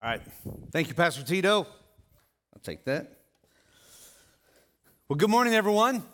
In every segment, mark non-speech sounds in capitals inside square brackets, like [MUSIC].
All right. Thank you, Pastor Tito. I'll take that. Well, good morning, everyone.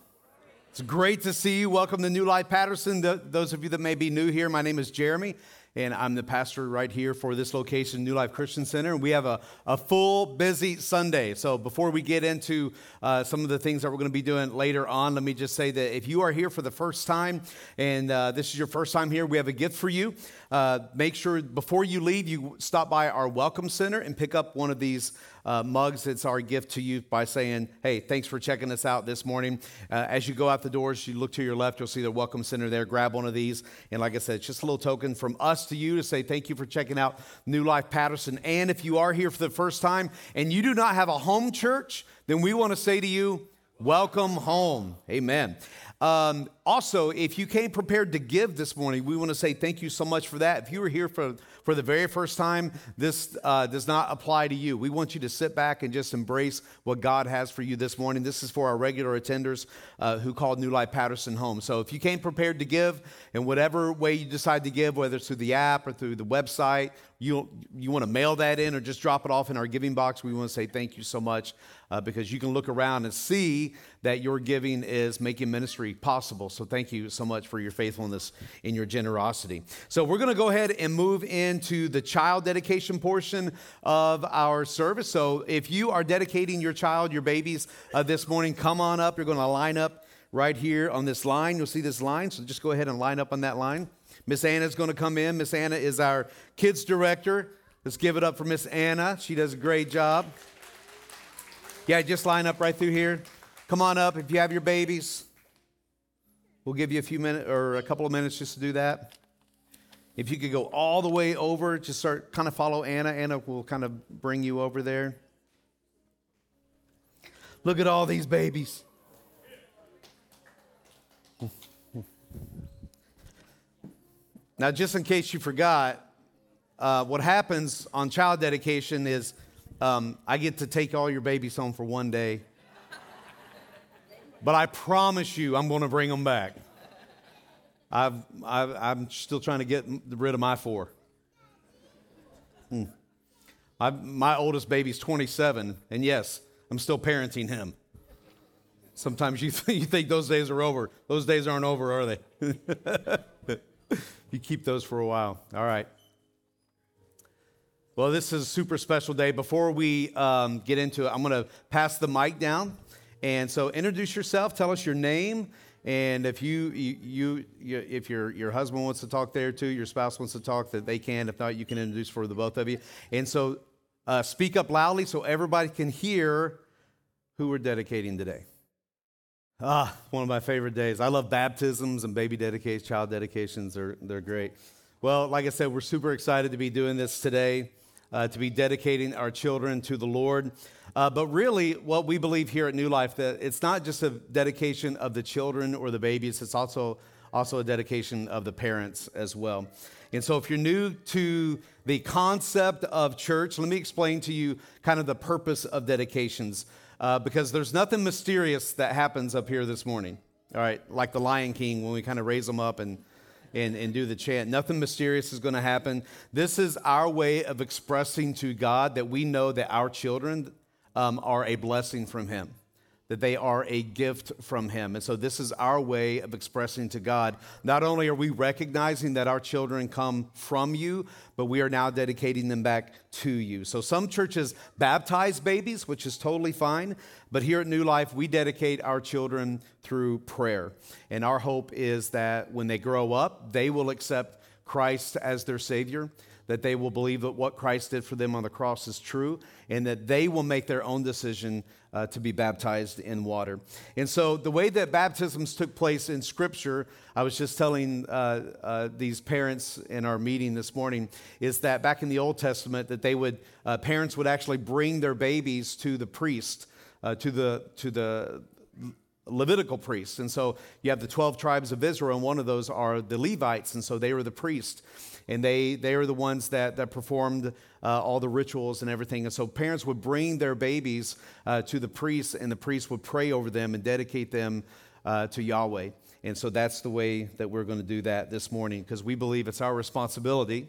It's great to see you. Welcome to New Life Patterson. The, those of you that may be new here, my name is Jeremy, and I'm the pastor right here for this location, New Life Christian Center. And we have a, a full, busy Sunday. So before we get into uh, some of the things that we're going to be doing later on, let me just say that if you are here for the first time and uh, this is your first time here, we have a gift for you. Uh, make sure before you leave, you stop by our Welcome Center and pick up one of these uh, mugs. It's our gift to you by saying, hey, thanks for checking us out this morning. Uh, as you go out the doors, you look to your left, you'll see the Welcome Center there. Grab one of these. And like I said, it's just a little token from us to you to say thank you for checking out New Life Patterson. And if you are here for the first time and you do not have a home church, then we want to say to you, welcome home. Amen. Um, also, if you came prepared to give this morning, we want to say thank you so much for that. If you were here for for the very first time, this uh, does not apply to you. We want you to sit back and just embrace what God has for you this morning. This is for our regular attenders uh, who called New Life Patterson home. So if you came prepared to give in whatever way you decide to give, whether it's through the app or through the website, you, you want to mail that in or just drop it off in our giving box, we want to say thank you so much uh, because you can look around and see that your giving is making ministry possible. So thank you so much for your faithfulness and your generosity. So we're going to go ahead and move into the child dedication portion of our service. So if you are dedicating your child, your babies uh, this morning, come on up. You're going to line up right here on this line. You'll see this line. So just go ahead and line up on that line. Miss Anna is going to come in. Miss Anna is our kids director. Let's give it up for Miss Anna. She does a great job. Yeah, just line up right through here. Come on up if you have your babies. We'll give you a few minutes or a couple of minutes just to do that. If you could go all the way over, just start kind of follow Anna. Anna will kind of bring you over there. Look at all these babies. Now, just in case you forgot, uh, what happens on child dedication is um, I get to take all your babies home for one day. But I promise you, I'm going to bring them back. I've, i am still trying to get rid of my four. Hmm. my oldest baby's 27, and yes, I'm still parenting him. Sometimes you, th- [LAUGHS] you think those days are over. Those days aren't over, are they? [LAUGHS] you keep those for a while. All right. Well, this is a super special day. Before we um, get into it, I'm going to pass the mic down. And so, introduce yourself. Tell us your name, and if you, you, you, if your your husband wants to talk there too, your spouse wants to talk, that they can. If not, you can introduce for the both of you. And so, uh, speak up loudly so everybody can hear who we're dedicating today. Ah, one of my favorite days. I love baptisms and baby dedications, child dedications. They're they're great. Well, like I said, we're super excited to be doing this today uh, to be dedicating our children to the Lord. Uh, but really, what we believe here at New Life that it's not just a dedication of the children or the babies; it's also also a dedication of the parents as well. And so, if you're new to the concept of church, let me explain to you kind of the purpose of dedications, uh, because there's nothing mysterious that happens up here this morning. All right, like the Lion King when we kind of raise them up and and, and do the chant. Nothing mysterious is going to happen. This is our way of expressing to God that we know that our children um, are a blessing from Him that they are a gift from Him. And so, this is our way of expressing to God. Not only are we recognizing that our children come from you, but we are now dedicating them back to you. So, some churches baptize babies, which is totally fine. But here at New Life, we dedicate our children through prayer. And our hope is that when they grow up, they will accept Christ as their Savior that they will believe that what Christ did for them on the cross is true, and that they will make their own decision uh, to be baptized in water. And so, the way that baptisms took place in Scripture, I was just telling uh, uh, these parents in our meeting this morning, is that back in the Old Testament, that they would uh, parents would actually bring their babies to the priest, uh, to the to the Levitical priests. And so you have the 12 tribes of Israel, and one of those are the Levites, and so they were the priests and they, they are the ones that, that performed uh, all the rituals and everything. And so parents would bring their babies uh, to the priest, and the priest would pray over them and dedicate them uh, to Yahweh. And so that's the way that we're going to do that this morning because we believe it's our responsibility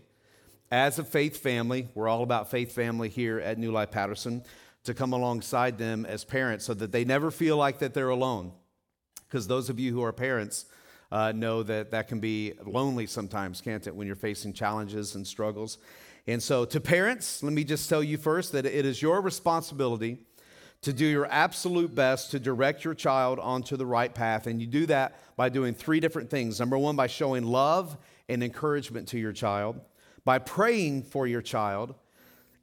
as a faith family, we're all about faith family here at New Life Patterson, to come alongside them as parents so that they never feel like that they're alone. Because those of you who are parents uh, know that that can be lonely sometimes, can't it, when you're facing challenges and struggles. And so, to parents, let me just tell you first that it is your responsibility to do your absolute best to direct your child onto the right path. And you do that by doing three different things. Number one, by showing love and encouragement to your child, by praying for your child.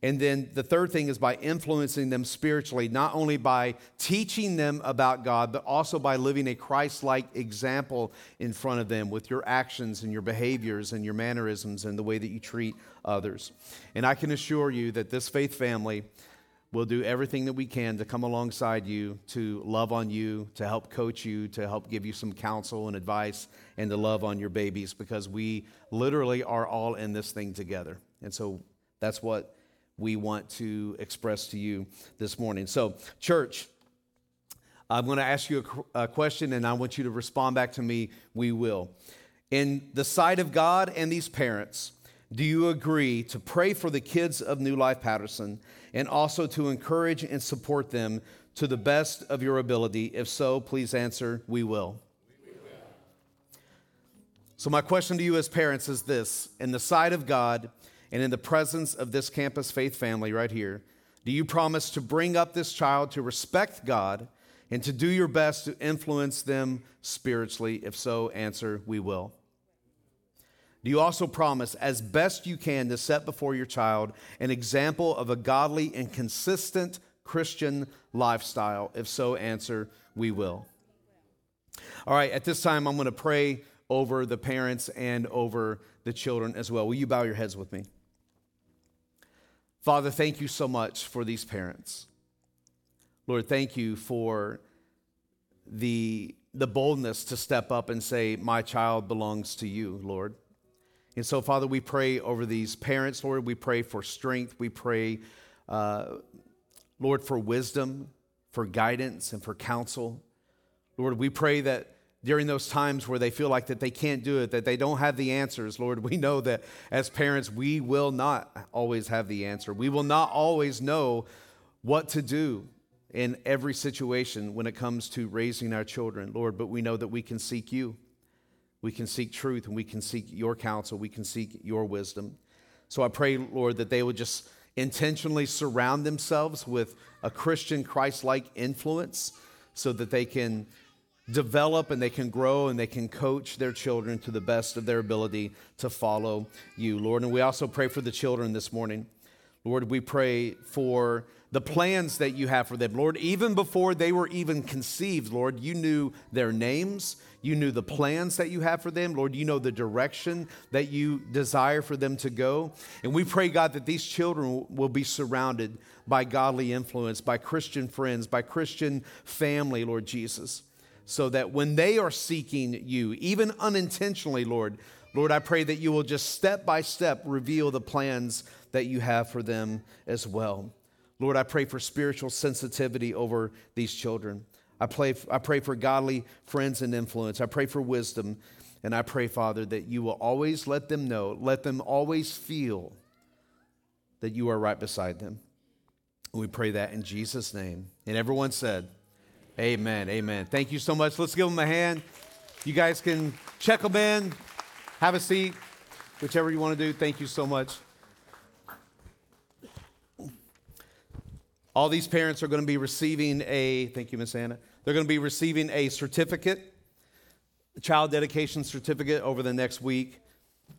And then the third thing is by influencing them spiritually, not only by teaching them about God, but also by living a Christ like example in front of them with your actions and your behaviors and your mannerisms and the way that you treat others. And I can assure you that this faith family We'll do everything that we can to come alongside you, to love on you, to help coach you, to help give you some counsel and advice, and to love on your babies because we literally are all in this thing together. And so that's what we want to express to you this morning. So, church, I'm going to ask you a, a question and I want you to respond back to me. We will. In the sight of God and these parents, do you agree to pray for the kids of New Life Patterson and also to encourage and support them to the best of your ability? If so, please answer, we will. So, my question to you as parents is this In the sight of God and in the presence of this campus faith family right here, do you promise to bring up this child to respect God and to do your best to influence them spiritually? If so, answer, we will. Do you also promise, as best you can, to set before your child an example of a godly and consistent Christian lifestyle? If so, answer, we will. All right, at this time, I'm going to pray over the parents and over the children as well. Will you bow your heads with me? Father, thank you so much for these parents. Lord, thank you for the, the boldness to step up and say, My child belongs to you, Lord. And so, Father, we pray over these parents, Lord. We pray for strength. We pray, uh, Lord, for wisdom, for guidance, and for counsel. Lord, we pray that during those times where they feel like that they can't do it, that they don't have the answers, Lord, we know that as parents, we will not always have the answer. We will not always know what to do in every situation when it comes to raising our children, Lord, but we know that we can seek you. We can seek truth and we can seek your counsel. We can seek your wisdom. So I pray, Lord, that they would just intentionally surround themselves with a Christian Christ like influence so that they can develop and they can grow and they can coach their children to the best of their ability to follow you, Lord. And we also pray for the children this morning. Lord, we pray for the plans that you have for them. Lord, even before they were even conceived, Lord, you knew their names. You knew the plans that you have for them. Lord, you know the direction that you desire for them to go. And we pray, God, that these children will be surrounded by godly influence, by Christian friends, by Christian family, Lord Jesus, so that when they are seeking you, even unintentionally, Lord, Lord, I pray that you will just step by step reveal the plans that you have for them as well. Lord, I pray for spiritual sensitivity over these children. I pray, I pray for godly friends and influence. I pray for wisdom. And I pray, Father, that you will always let them know, let them always feel that you are right beside them. We pray that in Jesus' name. And everyone said, Amen. Amen. Thank you so much. Let's give them a hand. You guys can check them in, have a seat, whichever you want to do. Thank you so much. All these parents are going to be receiving a, thank you, Miss Anna. They're going to be receiving a certificate, a child dedication certificate over the next week.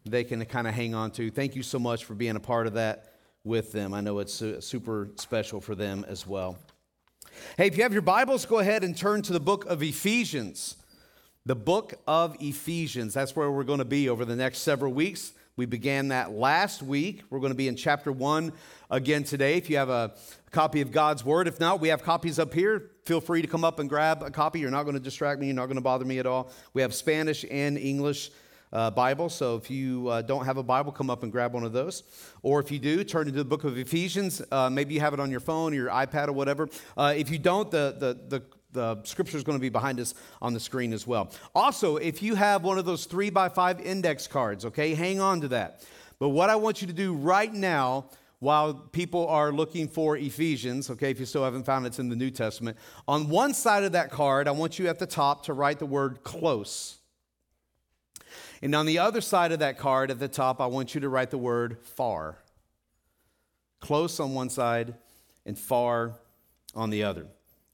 They can kind of hang on to. Thank you so much for being a part of that with them. I know it's super special for them as well. Hey, if you have your Bibles, go ahead and turn to the book of Ephesians. The book of Ephesians. That's where we're going to be over the next several weeks. We began that last week. We're going to be in chapter one again today. If you have a copy of God's Word, if not, we have copies up here. Feel free to come up and grab a copy. You're not going to distract me, you're not going to bother me at all. We have Spanish and English. Uh, Bible. So if you uh, don't have a Bible, come up and grab one of those. Or if you do, turn to the book of Ephesians. Uh, maybe you have it on your phone or your iPad or whatever. Uh, if you don't, the, the, the the scripture is going to be behind us on the screen as well. Also, if you have one of those three by five index cards, okay, hang on to that But what I want you to do right now, while people are looking for Ephesians, okay, if you still haven't found it, it's in the New Testament. On one side of that card, I want you at the top to write the word close. And on the other side of that card at the top, I want you to write the word far. Close on one side and far on the other.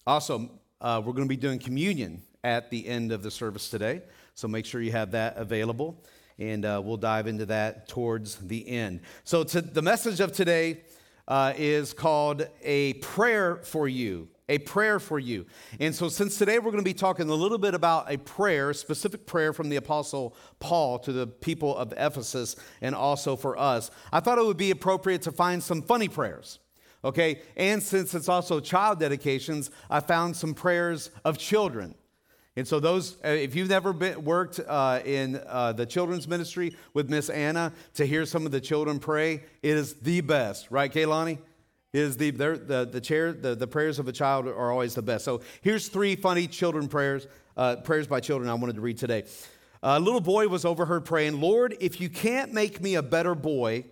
Also, uh, we're going to be doing communion at the end of the service today, so make sure you have that available, and uh, we'll dive into that towards the end. So, to, the message of today uh, is called A Prayer for You a prayer for you. And so, since today we're going to be talking a little bit about a prayer, specific prayer from the Apostle Paul to the people of Ephesus and also for us, I thought it would be appropriate to find some funny prayers. Okay, and since it's also child dedications, I found some prayers of children. And so, those, uh, if you've never been, worked uh, in uh, the children's ministry with Miss Anna, to hear some of the children pray, it is the best, right, Kaylani? Is the, the, the, chair, the, the prayers of a child are always the best. So here's three funny children prayers, uh, prayers by children I wanted to read today. A little boy was overheard praying, Lord, if you can't make me a better boy,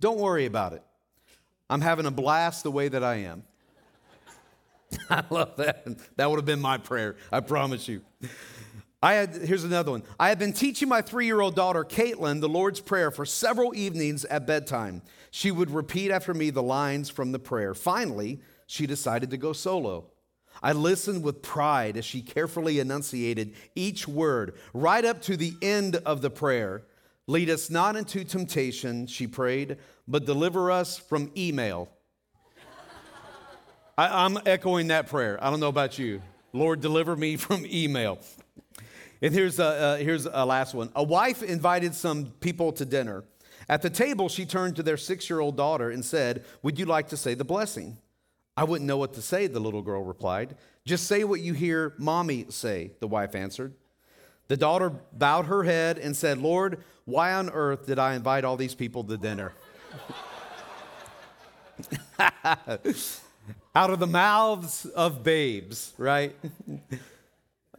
don't worry about it. I'm having a blast the way that I am. [LAUGHS] I love that. That would have been my prayer, I promise you. I had, here's another one. I have been teaching my three year old daughter, Caitlin, the Lord's Prayer for several evenings at bedtime. She would repeat after me the lines from the prayer. Finally, she decided to go solo. I listened with pride as she carefully enunciated each word right up to the end of the prayer. Lead us not into temptation, she prayed, but deliver us from email. I, am echoing that prayer. I don't know about you. Lord, deliver me from email. And here's a, uh, here's a last one. A wife invited some people to dinner. At the table, she turned to their six year old daughter and said, Would you like to say the blessing? I wouldn't know what to say, the little girl replied. Just say what you hear mommy say, the wife answered. The daughter bowed her head and said, Lord, why on earth did I invite all these people to dinner? [LAUGHS] Out of the mouths of babes, right? [LAUGHS]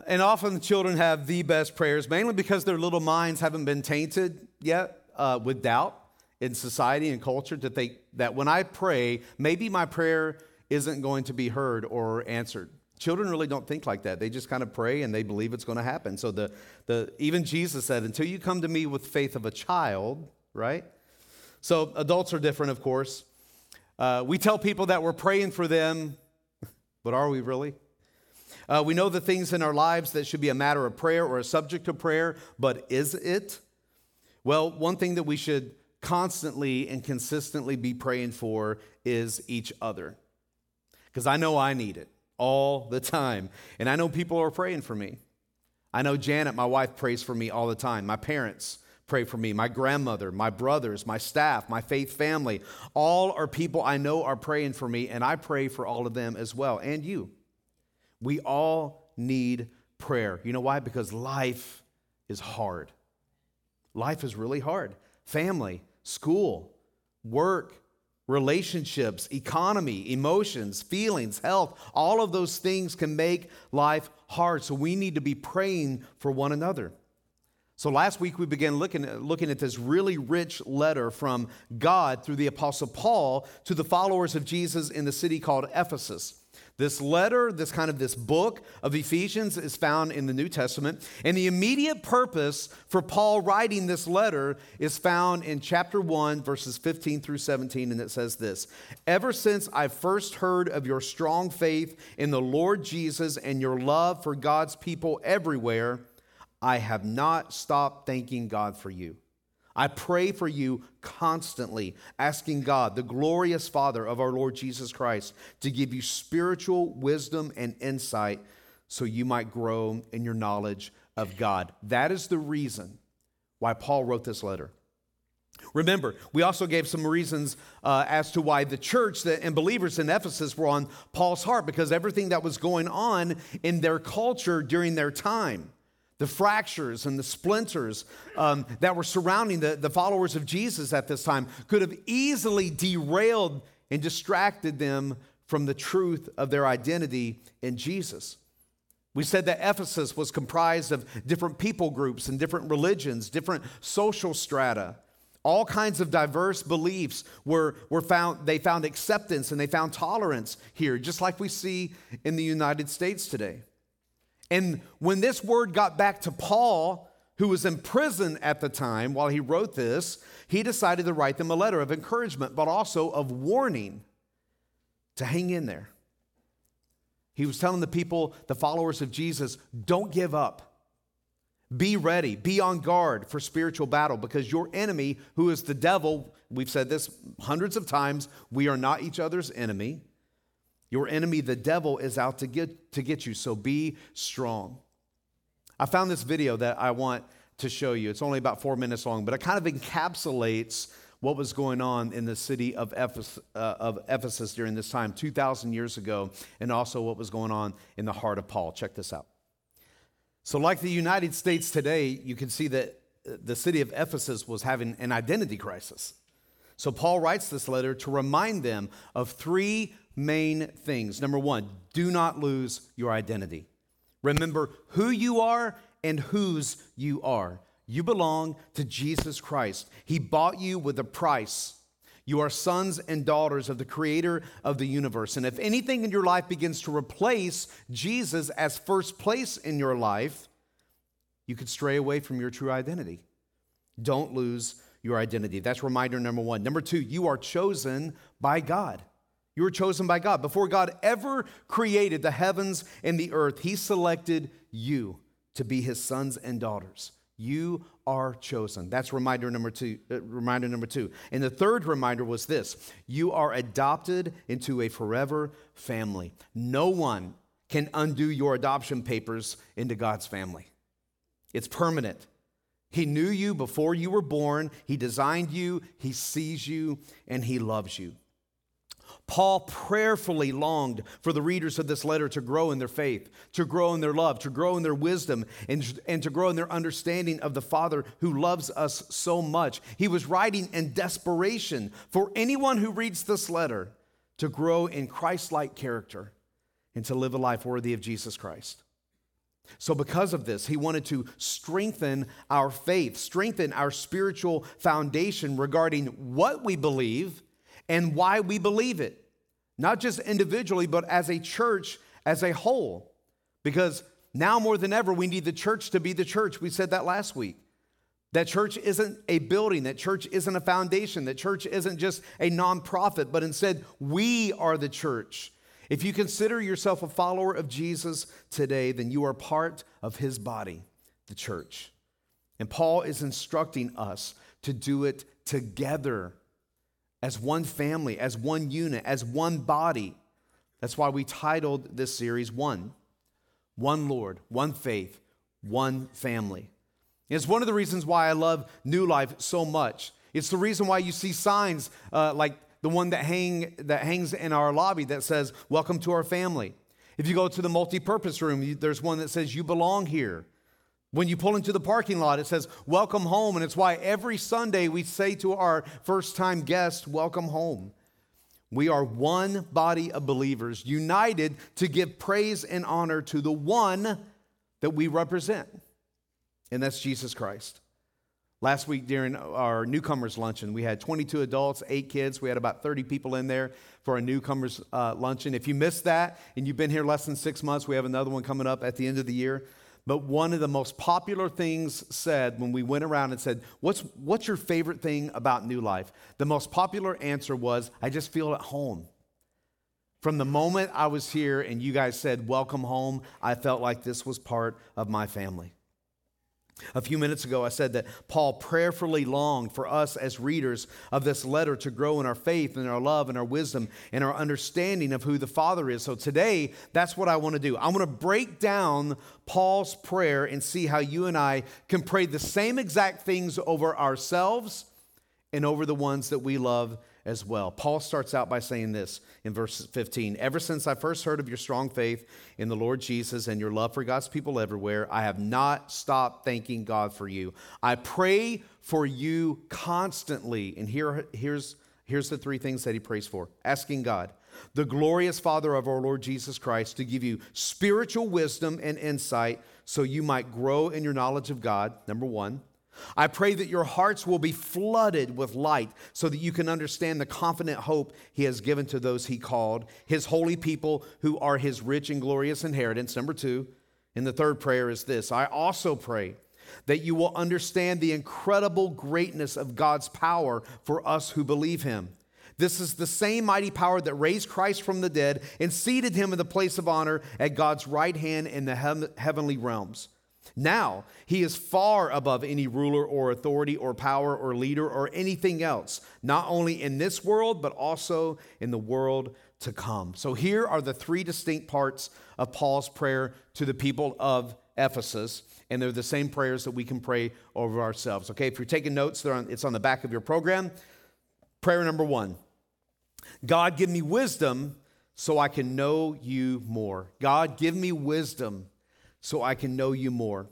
And often the children have the best prayers, mainly because their little minds haven't been tainted yet uh, with doubt in society and culture to think that when I pray, maybe my prayer isn't going to be heard or answered. Children really don't think like that. They just kind of pray and they believe it's going to happen. So the, the even Jesus said, until you come to me with faith of a child, right? So adults are different, of course. Uh, we tell people that we're praying for them, but are we really? Uh, we know the things in our lives that should be a matter of prayer or a subject of prayer, but is it? Well, one thing that we should constantly and consistently be praying for is each other. Because I know I need it all the time. And I know people are praying for me. I know Janet, my wife, prays for me all the time. My parents pray for me. My grandmother, my brothers, my staff, my faith family, all are people I know are praying for me, and I pray for all of them as well, and you. We all need prayer. You know why? Because life is hard. Life is really hard. Family, school, work, relationships, economy, emotions, feelings, health, all of those things can make life hard. So we need to be praying for one another. So last week we began looking at, looking at this really rich letter from God through the Apostle Paul to the followers of Jesus in the city called Ephesus. This letter, this kind of this book of Ephesians is found in the New Testament. And the immediate purpose for Paul writing this letter is found in chapter 1, verses 15 through 17. And it says this Ever since I first heard of your strong faith in the Lord Jesus and your love for God's people everywhere, I have not stopped thanking God for you. I pray for you constantly, asking God, the glorious Father of our Lord Jesus Christ, to give you spiritual wisdom and insight so you might grow in your knowledge of God. That is the reason why Paul wrote this letter. Remember, we also gave some reasons uh, as to why the church and believers in Ephesus were on Paul's heart because everything that was going on in their culture during their time the fractures and the splinters um, that were surrounding the, the followers of Jesus at this time could have easily derailed and distracted them from the truth of their identity in Jesus. We said that Ephesus was comprised of different people groups and different religions, different social strata. All kinds of diverse beliefs were, were found, they found acceptance and they found tolerance here, just like we see in the United States today. And when this word got back to Paul, who was in prison at the time while he wrote this, he decided to write them a letter of encouragement, but also of warning to hang in there. He was telling the people, the followers of Jesus, don't give up. Be ready, be on guard for spiritual battle because your enemy, who is the devil, we've said this hundreds of times, we are not each other's enemy. Your enemy, the devil, is out to get, to get you, so be strong. I found this video that I want to show you. It's only about four minutes long, but it kind of encapsulates what was going on in the city of Ephesus, uh, of Ephesus during this time, 2,000 years ago, and also what was going on in the heart of Paul. Check this out. So, like the United States today, you can see that the city of Ephesus was having an identity crisis. So, Paul writes this letter to remind them of three main things. Number one, do not lose your identity. Remember who you are and whose you are. You belong to Jesus Christ. He bought you with a price. You are sons and daughters of the creator of the universe. And if anything in your life begins to replace Jesus as first place in your life, you could stray away from your true identity. Don't lose your identity. That's reminder number one. Number two, you are chosen by God. You were chosen by God. Before God ever created the heavens and the earth, He selected you to be His sons and daughters. You are chosen. That's reminder number two. Uh, reminder number two. And the third reminder was this: you are adopted into a forever family. No one can undo your adoption papers into God's family. It's permanent. He knew you before you were born. He designed you. He sees you, and he loves you. Paul prayerfully longed for the readers of this letter to grow in their faith, to grow in their love, to grow in their wisdom, and, and to grow in their understanding of the Father who loves us so much. He was writing in desperation for anyone who reads this letter to grow in Christ like character and to live a life worthy of Jesus Christ. So, because of this, he wanted to strengthen our faith, strengthen our spiritual foundation regarding what we believe and why we believe it, not just individually, but as a church as a whole. Because now more than ever, we need the church to be the church. We said that last week. That church isn't a building, that church isn't a foundation, that church isn't just a nonprofit, but instead, we are the church. If you consider yourself a follower of Jesus today, then you are part of his body, the church. And Paul is instructing us to do it together as one family, as one unit, as one body. That's why we titled this series One. One Lord, one faith, one family. It's one of the reasons why I love New Life so much. It's the reason why you see signs uh, like the one that, hang, that hangs in our lobby that says, Welcome to our family. If you go to the multi purpose room, there's one that says, You belong here. When you pull into the parking lot, it says, Welcome home. And it's why every Sunday we say to our first time guests, Welcome home. We are one body of believers, united to give praise and honor to the one that we represent, and that's Jesus Christ. Last week during our newcomers luncheon, we had 22 adults, eight kids. We had about 30 people in there for a newcomers uh, luncheon. If you missed that and you've been here less than six months, we have another one coming up at the end of the year. But one of the most popular things said when we went around and said, What's, what's your favorite thing about New Life? The most popular answer was, I just feel at home. From the moment I was here and you guys said, Welcome home, I felt like this was part of my family. A few minutes ago, I said that Paul prayerfully longed for us as readers of this letter to grow in our faith and our love and our wisdom and our understanding of who the Father is. So today, that's what I want to do. I want to break down Paul's prayer and see how you and I can pray the same exact things over ourselves and over the ones that we love as well. Paul starts out by saying this in verse 15 Ever since I first heard of your strong faith in the Lord Jesus and your love for God's people everywhere, I have not stopped thanking God for you. I pray for you constantly. And here, here's, here's the three things that he prays for asking God, the glorious Father of our Lord Jesus Christ, to give you spiritual wisdom and insight so you might grow in your knowledge of God, number one. I pray that your hearts will be flooded with light so that you can understand the confident hope he has given to those he called, his holy people who are his rich and glorious inheritance. Number two. And the third prayer is this I also pray that you will understand the incredible greatness of God's power for us who believe him. This is the same mighty power that raised Christ from the dead and seated him in the place of honor at God's right hand in the heavenly realms. Now, he is far above any ruler or authority or power or leader or anything else, not only in this world, but also in the world to come. So, here are the three distinct parts of Paul's prayer to the people of Ephesus, and they're the same prayers that we can pray over ourselves. Okay, if you're taking notes, on, it's on the back of your program. Prayer number one God, give me wisdom so I can know you more. God, give me wisdom so I can know you more.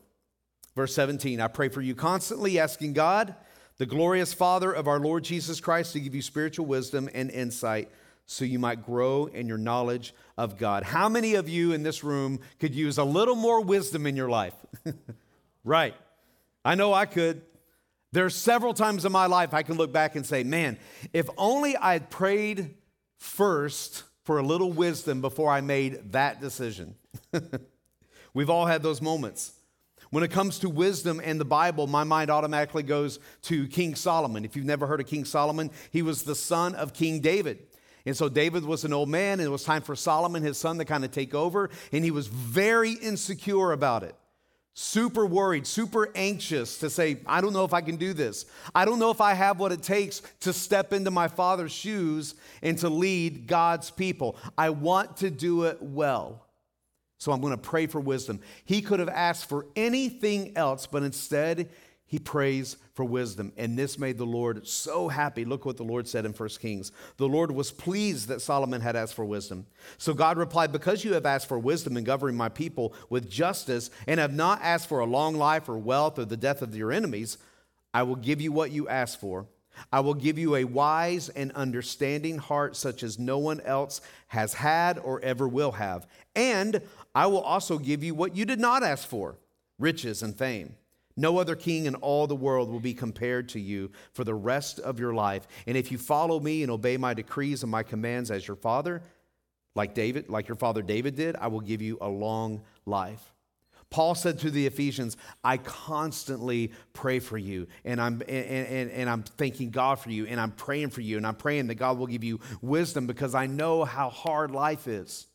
Verse 17, I pray for you constantly, asking God, the glorious Father of our Lord Jesus Christ, to give you spiritual wisdom and insight so you might grow in your knowledge of God. How many of you in this room could use a little more wisdom in your life? [LAUGHS] right. I know I could. There are several times in my life I can look back and say, man, if only I had prayed first for a little wisdom before I made that decision. [LAUGHS] We've all had those moments. When it comes to wisdom and the Bible, my mind automatically goes to King Solomon. If you've never heard of King Solomon, he was the son of King David. And so David was an old man, and it was time for Solomon, his son, to kind of take over. And he was very insecure about it. Super worried, super anxious to say, I don't know if I can do this. I don't know if I have what it takes to step into my father's shoes and to lead God's people. I want to do it well. So I'm going to pray for wisdom. He could have asked for anything else, but instead he prays for wisdom. And this made the Lord so happy. Look what the Lord said in 1 Kings. The Lord was pleased that Solomon had asked for wisdom. So God replied, Because you have asked for wisdom in governing my people with justice, and have not asked for a long life or wealth or the death of your enemies, I will give you what you ask for. I will give you a wise and understanding heart, such as no one else has had or ever will have. And I will also give you what you did not ask for riches and fame. No other king in all the world will be compared to you for the rest of your life. And if you follow me and obey my decrees and my commands as your father, like David, like your father David did, I will give you a long life. Paul said to the Ephesians, I constantly pray for you, and I'm, and, and, and, I'm thanking God for you, and I'm praying for you, and I'm praying that God will give you wisdom because I know how hard life is.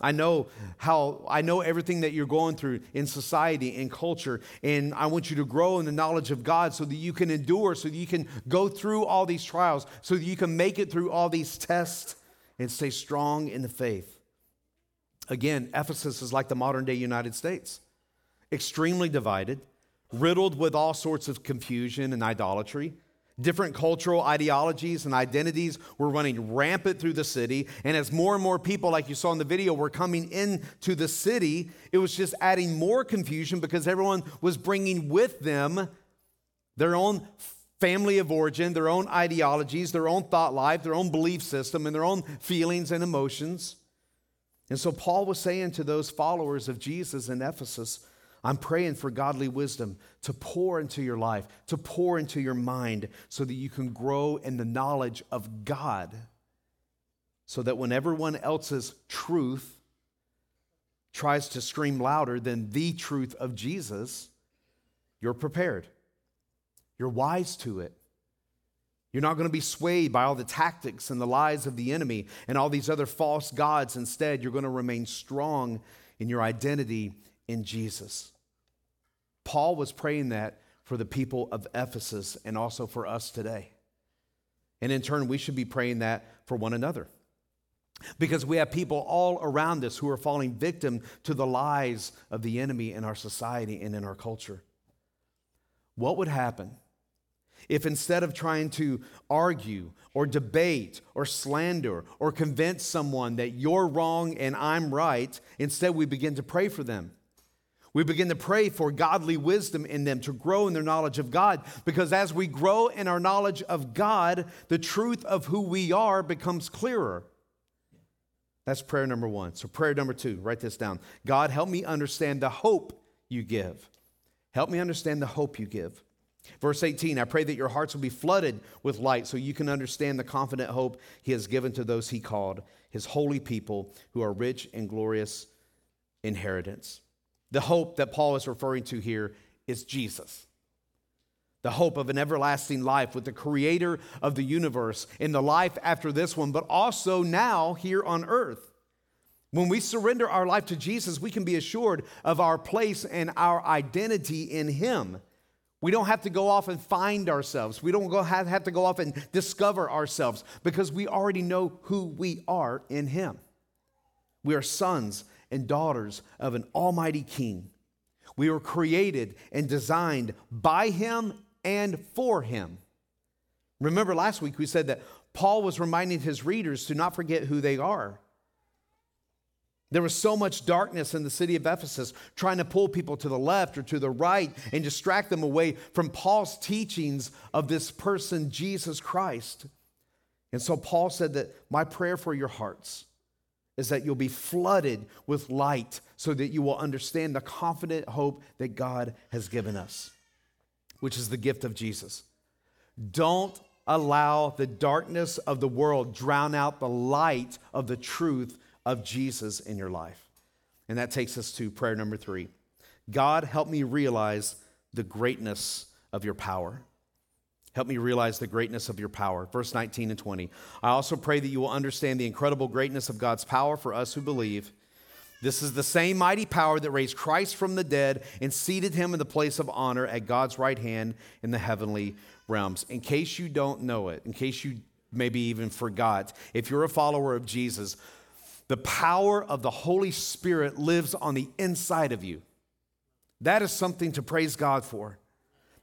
I know how I know everything that you're going through in society and culture and I want you to grow in the knowledge of God so that you can endure so that you can go through all these trials so that you can make it through all these tests and stay strong in the faith. Again, Ephesus is like the modern day United States. Extremely divided, riddled with all sorts of confusion and idolatry. Different cultural ideologies and identities were running rampant through the city. And as more and more people, like you saw in the video, were coming into the city, it was just adding more confusion because everyone was bringing with them their own family of origin, their own ideologies, their own thought life, their own belief system, and their own feelings and emotions. And so Paul was saying to those followers of Jesus in Ephesus, I'm praying for godly wisdom to pour into your life, to pour into your mind, so that you can grow in the knowledge of God. So that when everyone else's truth tries to scream louder than the truth of Jesus, you're prepared. You're wise to it. You're not going to be swayed by all the tactics and the lies of the enemy and all these other false gods. Instead, you're going to remain strong in your identity in Jesus. Paul was praying that for the people of Ephesus and also for us today. And in turn, we should be praying that for one another. Because we have people all around us who are falling victim to the lies of the enemy in our society and in our culture. What would happen if instead of trying to argue or debate or slander or convince someone that you're wrong and I'm right, instead we begin to pray for them? We begin to pray for godly wisdom in them to grow in their knowledge of God. Because as we grow in our knowledge of God, the truth of who we are becomes clearer. That's prayer number one. So, prayer number two, write this down God, help me understand the hope you give. Help me understand the hope you give. Verse 18, I pray that your hearts will be flooded with light so you can understand the confident hope he has given to those he called, his holy people who are rich and glorious inheritance. The hope that Paul is referring to here is Jesus. The hope of an everlasting life with the creator of the universe in the life after this one, but also now here on earth. When we surrender our life to Jesus, we can be assured of our place and our identity in him. We don't have to go off and find ourselves. We don't have to go off and discover ourselves because we already know who we are in Him. We are sons and daughters of an almighty King. We were created and designed by Him and for Him. Remember last week we said that Paul was reminding his readers to not forget who they are. There was so much darkness in the city of Ephesus, trying to pull people to the left or to the right and distract them away from Paul's teachings of this person, Jesus Christ. And so Paul said that my prayer for your hearts is that you'll be flooded with light so that you will understand the confident hope that God has given us, which is the gift of Jesus. Don't allow the darkness of the world drown out the light of the truth of Jesus in your life. And that takes us to prayer number three God, help me realize the greatness of your power. Help me realize the greatness of your power. Verse 19 and 20. I also pray that you will understand the incredible greatness of God's power for us who believe. This is the same mighty power that raised Christ from the dead and seated him in the place of honor at God's right hand in the heavenly realms. In case you don't know it, in case you maybe even forgot, if you're a follower of Jesus, the power of the Holy Spirit lives on the inside of you. That is something to praise God for.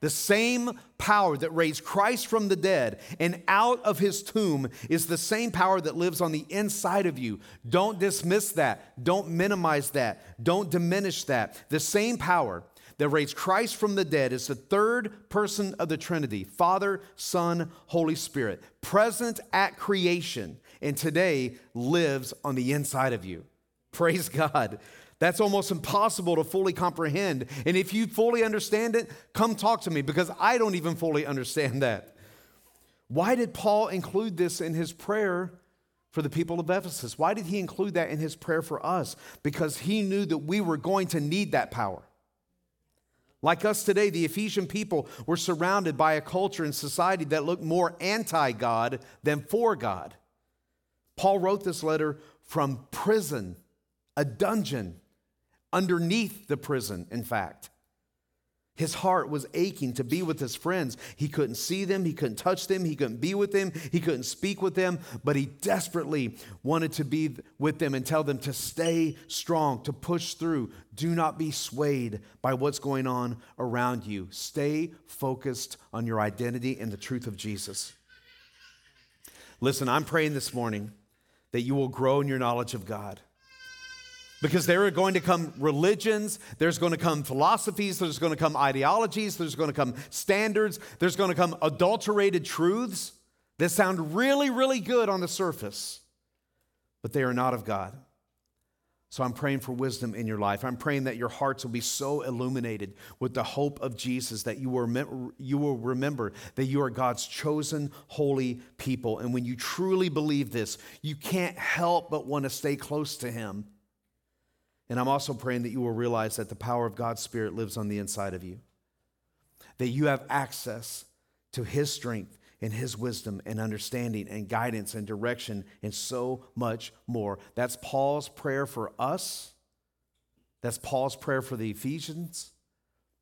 The same power that raised Christ from the dead and out of his tomb is the same power that lives on the inside of you. Don't dismiss that. Don't minimize that. Don't diminish that. The same power that raised Christ from the dead is the third person of the Trinity Father, Son, Holy Spirit, present at creation and today lives on the inside of you. Praise God. That's almost impossible to fully comprehend. And if you fully understand it, come talk to me because I don't even fully understand that. Why did Paul include this in his prayer for the people of Ephesus? Why did he include that in his prayer for us? Because he knew that we were going to need that power. Like us today, the Ephesian people were surrounded by a culture and society that looked more anti God than for God. Paul wrote this letter from prison, a dungeon, underneath the prison, in fact. His heart was aching to be with his friends. He couldn't see them, he couldn't touch them, he couldn't be with them, he couldn't speak with them, but he desperately wanted to be with them and tell them to stay strong, to push through. Do not be swayed by what's going on around you. Stay focused on your identity and the truth of Jesus. Listen, I'm praying this morning that you will grow in your knowledge of God. Because there are going to come religions, there's going to come philosophies, there's going to come ideologies, there's going to come standards, there's going to come adulterated truths that sound really, really good on the surface, but they are not of God. So I'm praying for wisdom in your life. I'm praying that your hearts will be so illuminated with the hope of Jesus that you will, you will remember that you are God's chosen holy people. And when you truly believe this, you can't help but want to stay close to Him. And I'm also praying that you will realize that the power of God's Spirit lives on the inside of you, that you have access to His strength and His wisdom and understanding and guidance and direction and so much more. That's Paul's prayer for us. That's Paul's prayer for the Ephesians.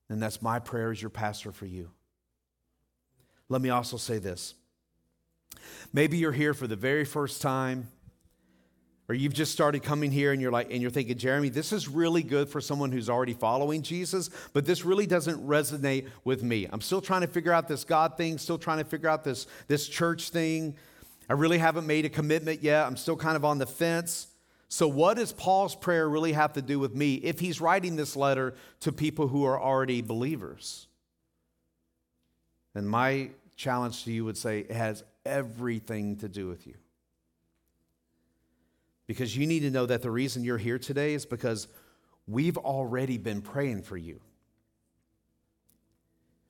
And that's my prayer as your pastor for you. Let me also say this. Maybe you're here for the very first time or you've just started coming here and you're like and you're thinking jeremy this is really good for someone who's already following jesus but this really doesn't resonate with me. I'm still trying to figure out this god thing still trying to figure out this this church thing. I really haven't made a commitment yet. I'm still kind of on the fence. So what does paul's prayer really have to do with me if he's writing this letter to people who are already believers? And my challenge to you would say it has everything to do with you because you need to know that the reason you're here today is because we've already been praying for you.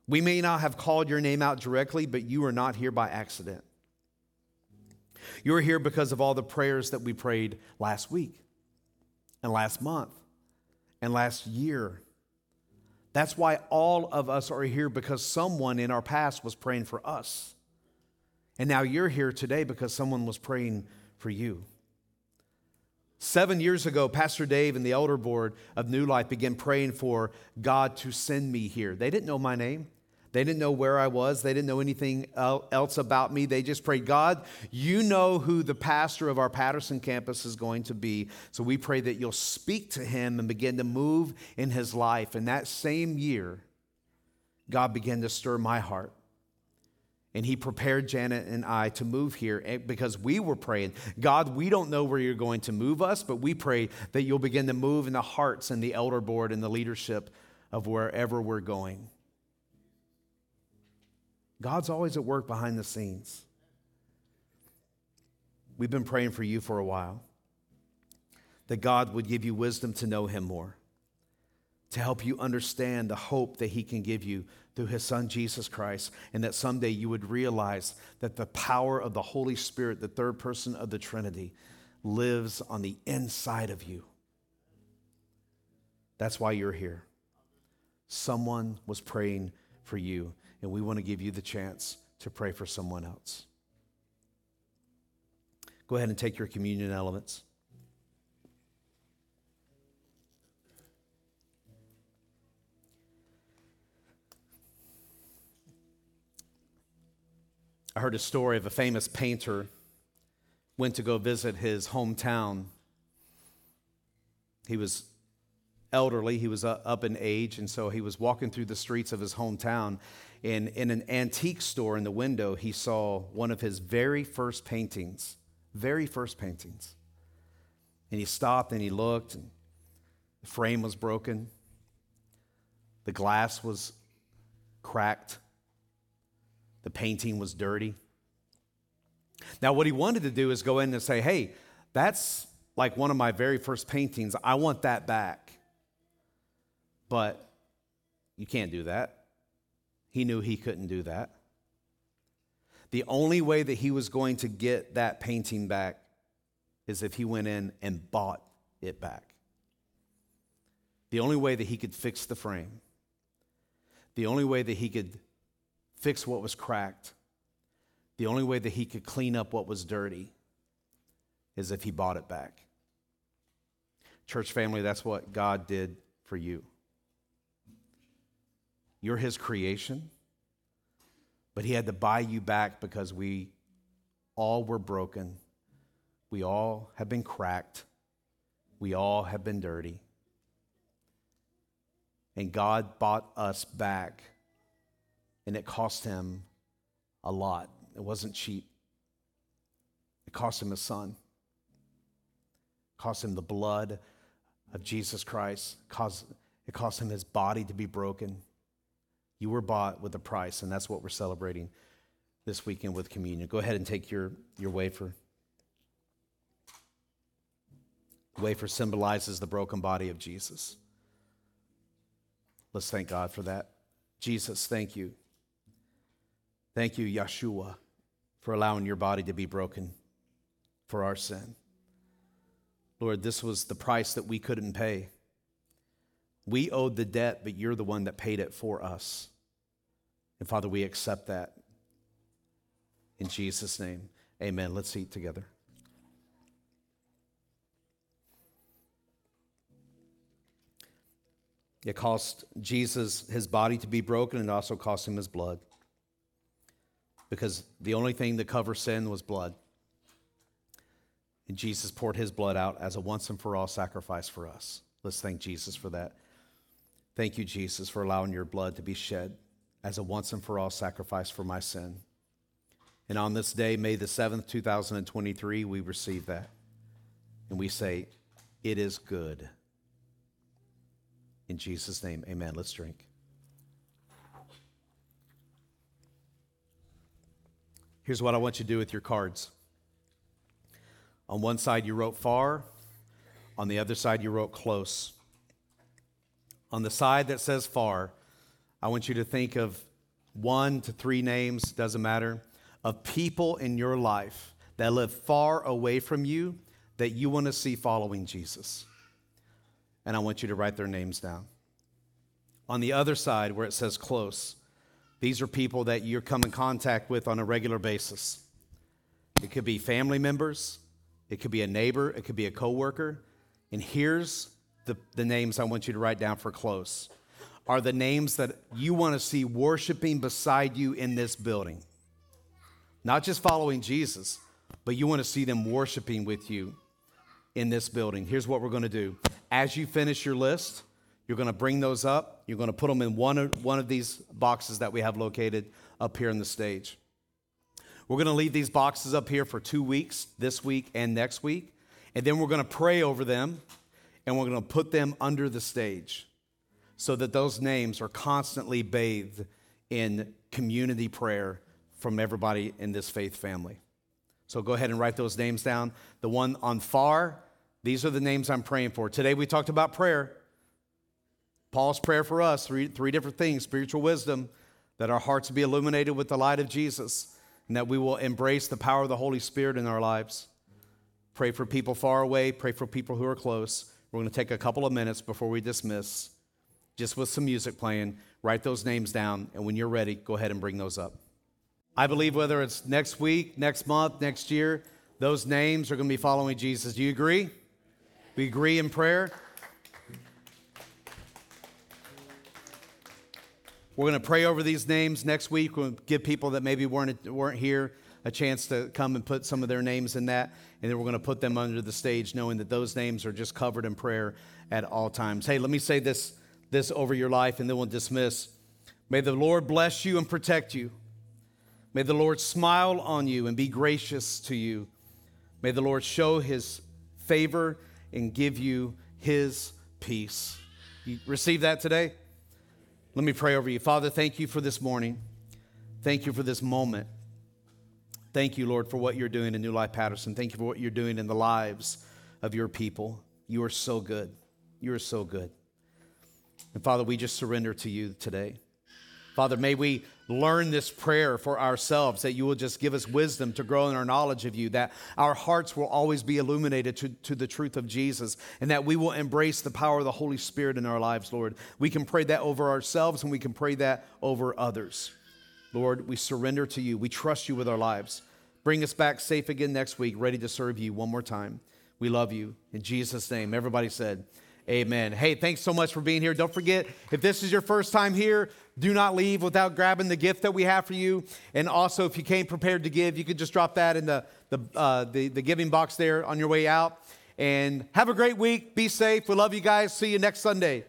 We may not have called your name out directly, but you are not here by accident. You are here because of all the prayers that we prayed last week and last month and last year. That's why all of us are here because someone in our past was praying for us. And now you're here today because someone was praying for you. Seven years ago, Pastor Dave and the elder board of New Life began praying for God to send me here. They didn't know my name. They didn't know where I was. They didn't know anything else about me. They just prayed, God, you know who the pastor of our Patterson campus is going to be. So we pray that you'll speak to him and begin to move in his life. And that same year, God began to stir my heart. And he prepared Janet and I to move here eh, because we were praying, God, we don't know where you're going to move us, but we pray that you'll begin to move in the hearts and the elder board and the leadership of wherever we're going. God's always at work behind the scenes. We've been praying for you for a while that God would give you wisdom to know Him more, to help you understand the hope that He can give you through His Son, Jesus Christ, and that someday you would realize that the power of the Holy Spirit, the third person of the Trinity, lives on the inside of you. That's why you're here. Someone was praying for you and we want to give you the chance to pray for someone else. Go ahead and take your communion elements. I heard a story of a famous painter went to go visit his hometown. He was elderly, he was up in age, and so he was walking through the streets of his hometown in, in an antique store in the window, he saw one of his very first paintings, very first paintings. And he stopped and he looked, and the frame was broken, the glass was cracked, the painting was dirty. Now, what he wanted to do is go in and say, hey, that's like one of my very first paintings. I want that back. But you can't do that. He knew he couldn't do that. The only way that he was going to get that painting back is if he went in and bought it back. The only way that he could fix the frame, the only way that he could fix what was cracked, the only way that he could clean up what was dirty is if he bought it back. Church family, that's what God did for you. You're his creation. But he had to buy you back because we all were broken. We all have been cracked. We all have been dirty. And God bought us back. And it cost him a lot. It wasn't cheap. It cost him his son. It cost him the blood of Jesus Christ. It cost, it cost him his body to be broken. You were bought with a price, and that's what we're celebrating this weekend with communion. Go ahead and take your, your wafer. The wafer symbolizes the broken body of Jesus. Let's thank God for that. Jesus, thank you. Thank you, Yeshua, for allowing your body to be broken for our sin. Lord, this was the price that we couldn't pay. We owed the debt, but you're the one that paid it for us. And Father, we accept that. In Jesus' name, amen. Let's eat together. It cost Jesus his body to be broken, and it also cost him his blood. Because the only thing that covered sin was blood. And Jesus poured his blood out as a once and for all sacrifice for us. Let's thank Jesus for that. Thank you, Jesus, for allowing your blood to be shed as a once and for all sacrifice for my sin. And on this day, May the 7th, 2023, we receive that. And we say, It is good. In Jesus' name, amen. Let's drink. Here's what I want you to do with your cards. On one side, you wrote far, on the other side, you wrote close. On the side that says far, I want you to think of one to three names, doesn't matter, of people in your life that live far away from you that you want to see following Jesus. And I want you to write their names down. On the other side, where it says close, these are people that you come in contact with on a regular basis. It could be family members, it could be a neighbor, it could be a coworker. And here's the, the names I want you to write down for close are the names that you want to see worshiping beside you in this building. Not just following Jesus, but you want to see them worshiping with you in this building. Here's what we're going to do. As you finish your list, you're going to bring those up. You're going to put them in one of, one of these boxes that we have located up here on the stage. We're going to leave these boxes up here for two weeks, this week and next week. And then we're going to pray over them and we're going to put them under the stage so that those names are constantly bathed in community prayer from everybody in this faith family. So go ahead and write those names down. The one on far, these are the names I'm praying for. Today we talked about prayer. Paul's prayer for us, three, three different things spiritual wisdom, that our hearts be illuminated with the light of Jesus, and that we will embrace the power of the Holy Spirit in our lives. Pray for people far away, pray for people who are close. We're going to take a couple of minutes before we dismiss just with some music playing. Write those names down, and when you're ready, go ahead and bring those up. I believe whether it's next week, next month, next year, those names are going to be following Jesus. Do you agree? We agree in prayer. We're going to pray over these names next week. We'll give people that maybe weren't, weren't here a chance to come and put some of their names in that. And then we're going to put them under the stage, knowing that those names are just covered in prayer at all times. Hey, let me say this this over your life, and then we'll dismiss. May the Lord bless you and protect you. May the Lord smile on you and be gracious to you. May the Lord show his favor and give you his peace. You receive that today? Let me pray over you. Father, thank you for this morning. Thank you for this moment. Thank you, Lord, for what you're doing in New Life Patterson. Thank you for what you're doing in the lives of your people. You are so good. You are so good. And Father, we just surrender to you today. Father, may we learn this prayer for ourselves, that you will just give us wisdom to grow in our knowledge of you, that our hearts will always be illuminated to, to the truth of Jesus, and that we will embrace the power of the Holy Spirit in our lives, Lord. We can pray that over ourselves and we can pray that over others. Lord, we surrender to you. We trust you with our lives. Bring us back safe again next week, ready to serve you one more time. We love you. In Jesus' name, everybody said, Amen. Hey, thanks so much for being here. Don't forget, if this is your first time here, do not leave without grabbing the gift that we have for you. And also, if you came prepared to give, you could just drop that in the, the, uh, the, the giving box there on your way out. And have a great week. Be safe. We love you guys. See you next Sunday.